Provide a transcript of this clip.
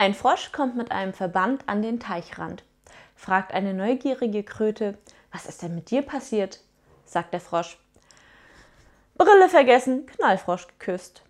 Ein Frosch kommt mit einem Verband an den Teichrand. Fragt eine neugierige Kröte, was ist denn mit dir passiert? sagt der Frosch. Brille vergessen, Knallfrosch geküsst.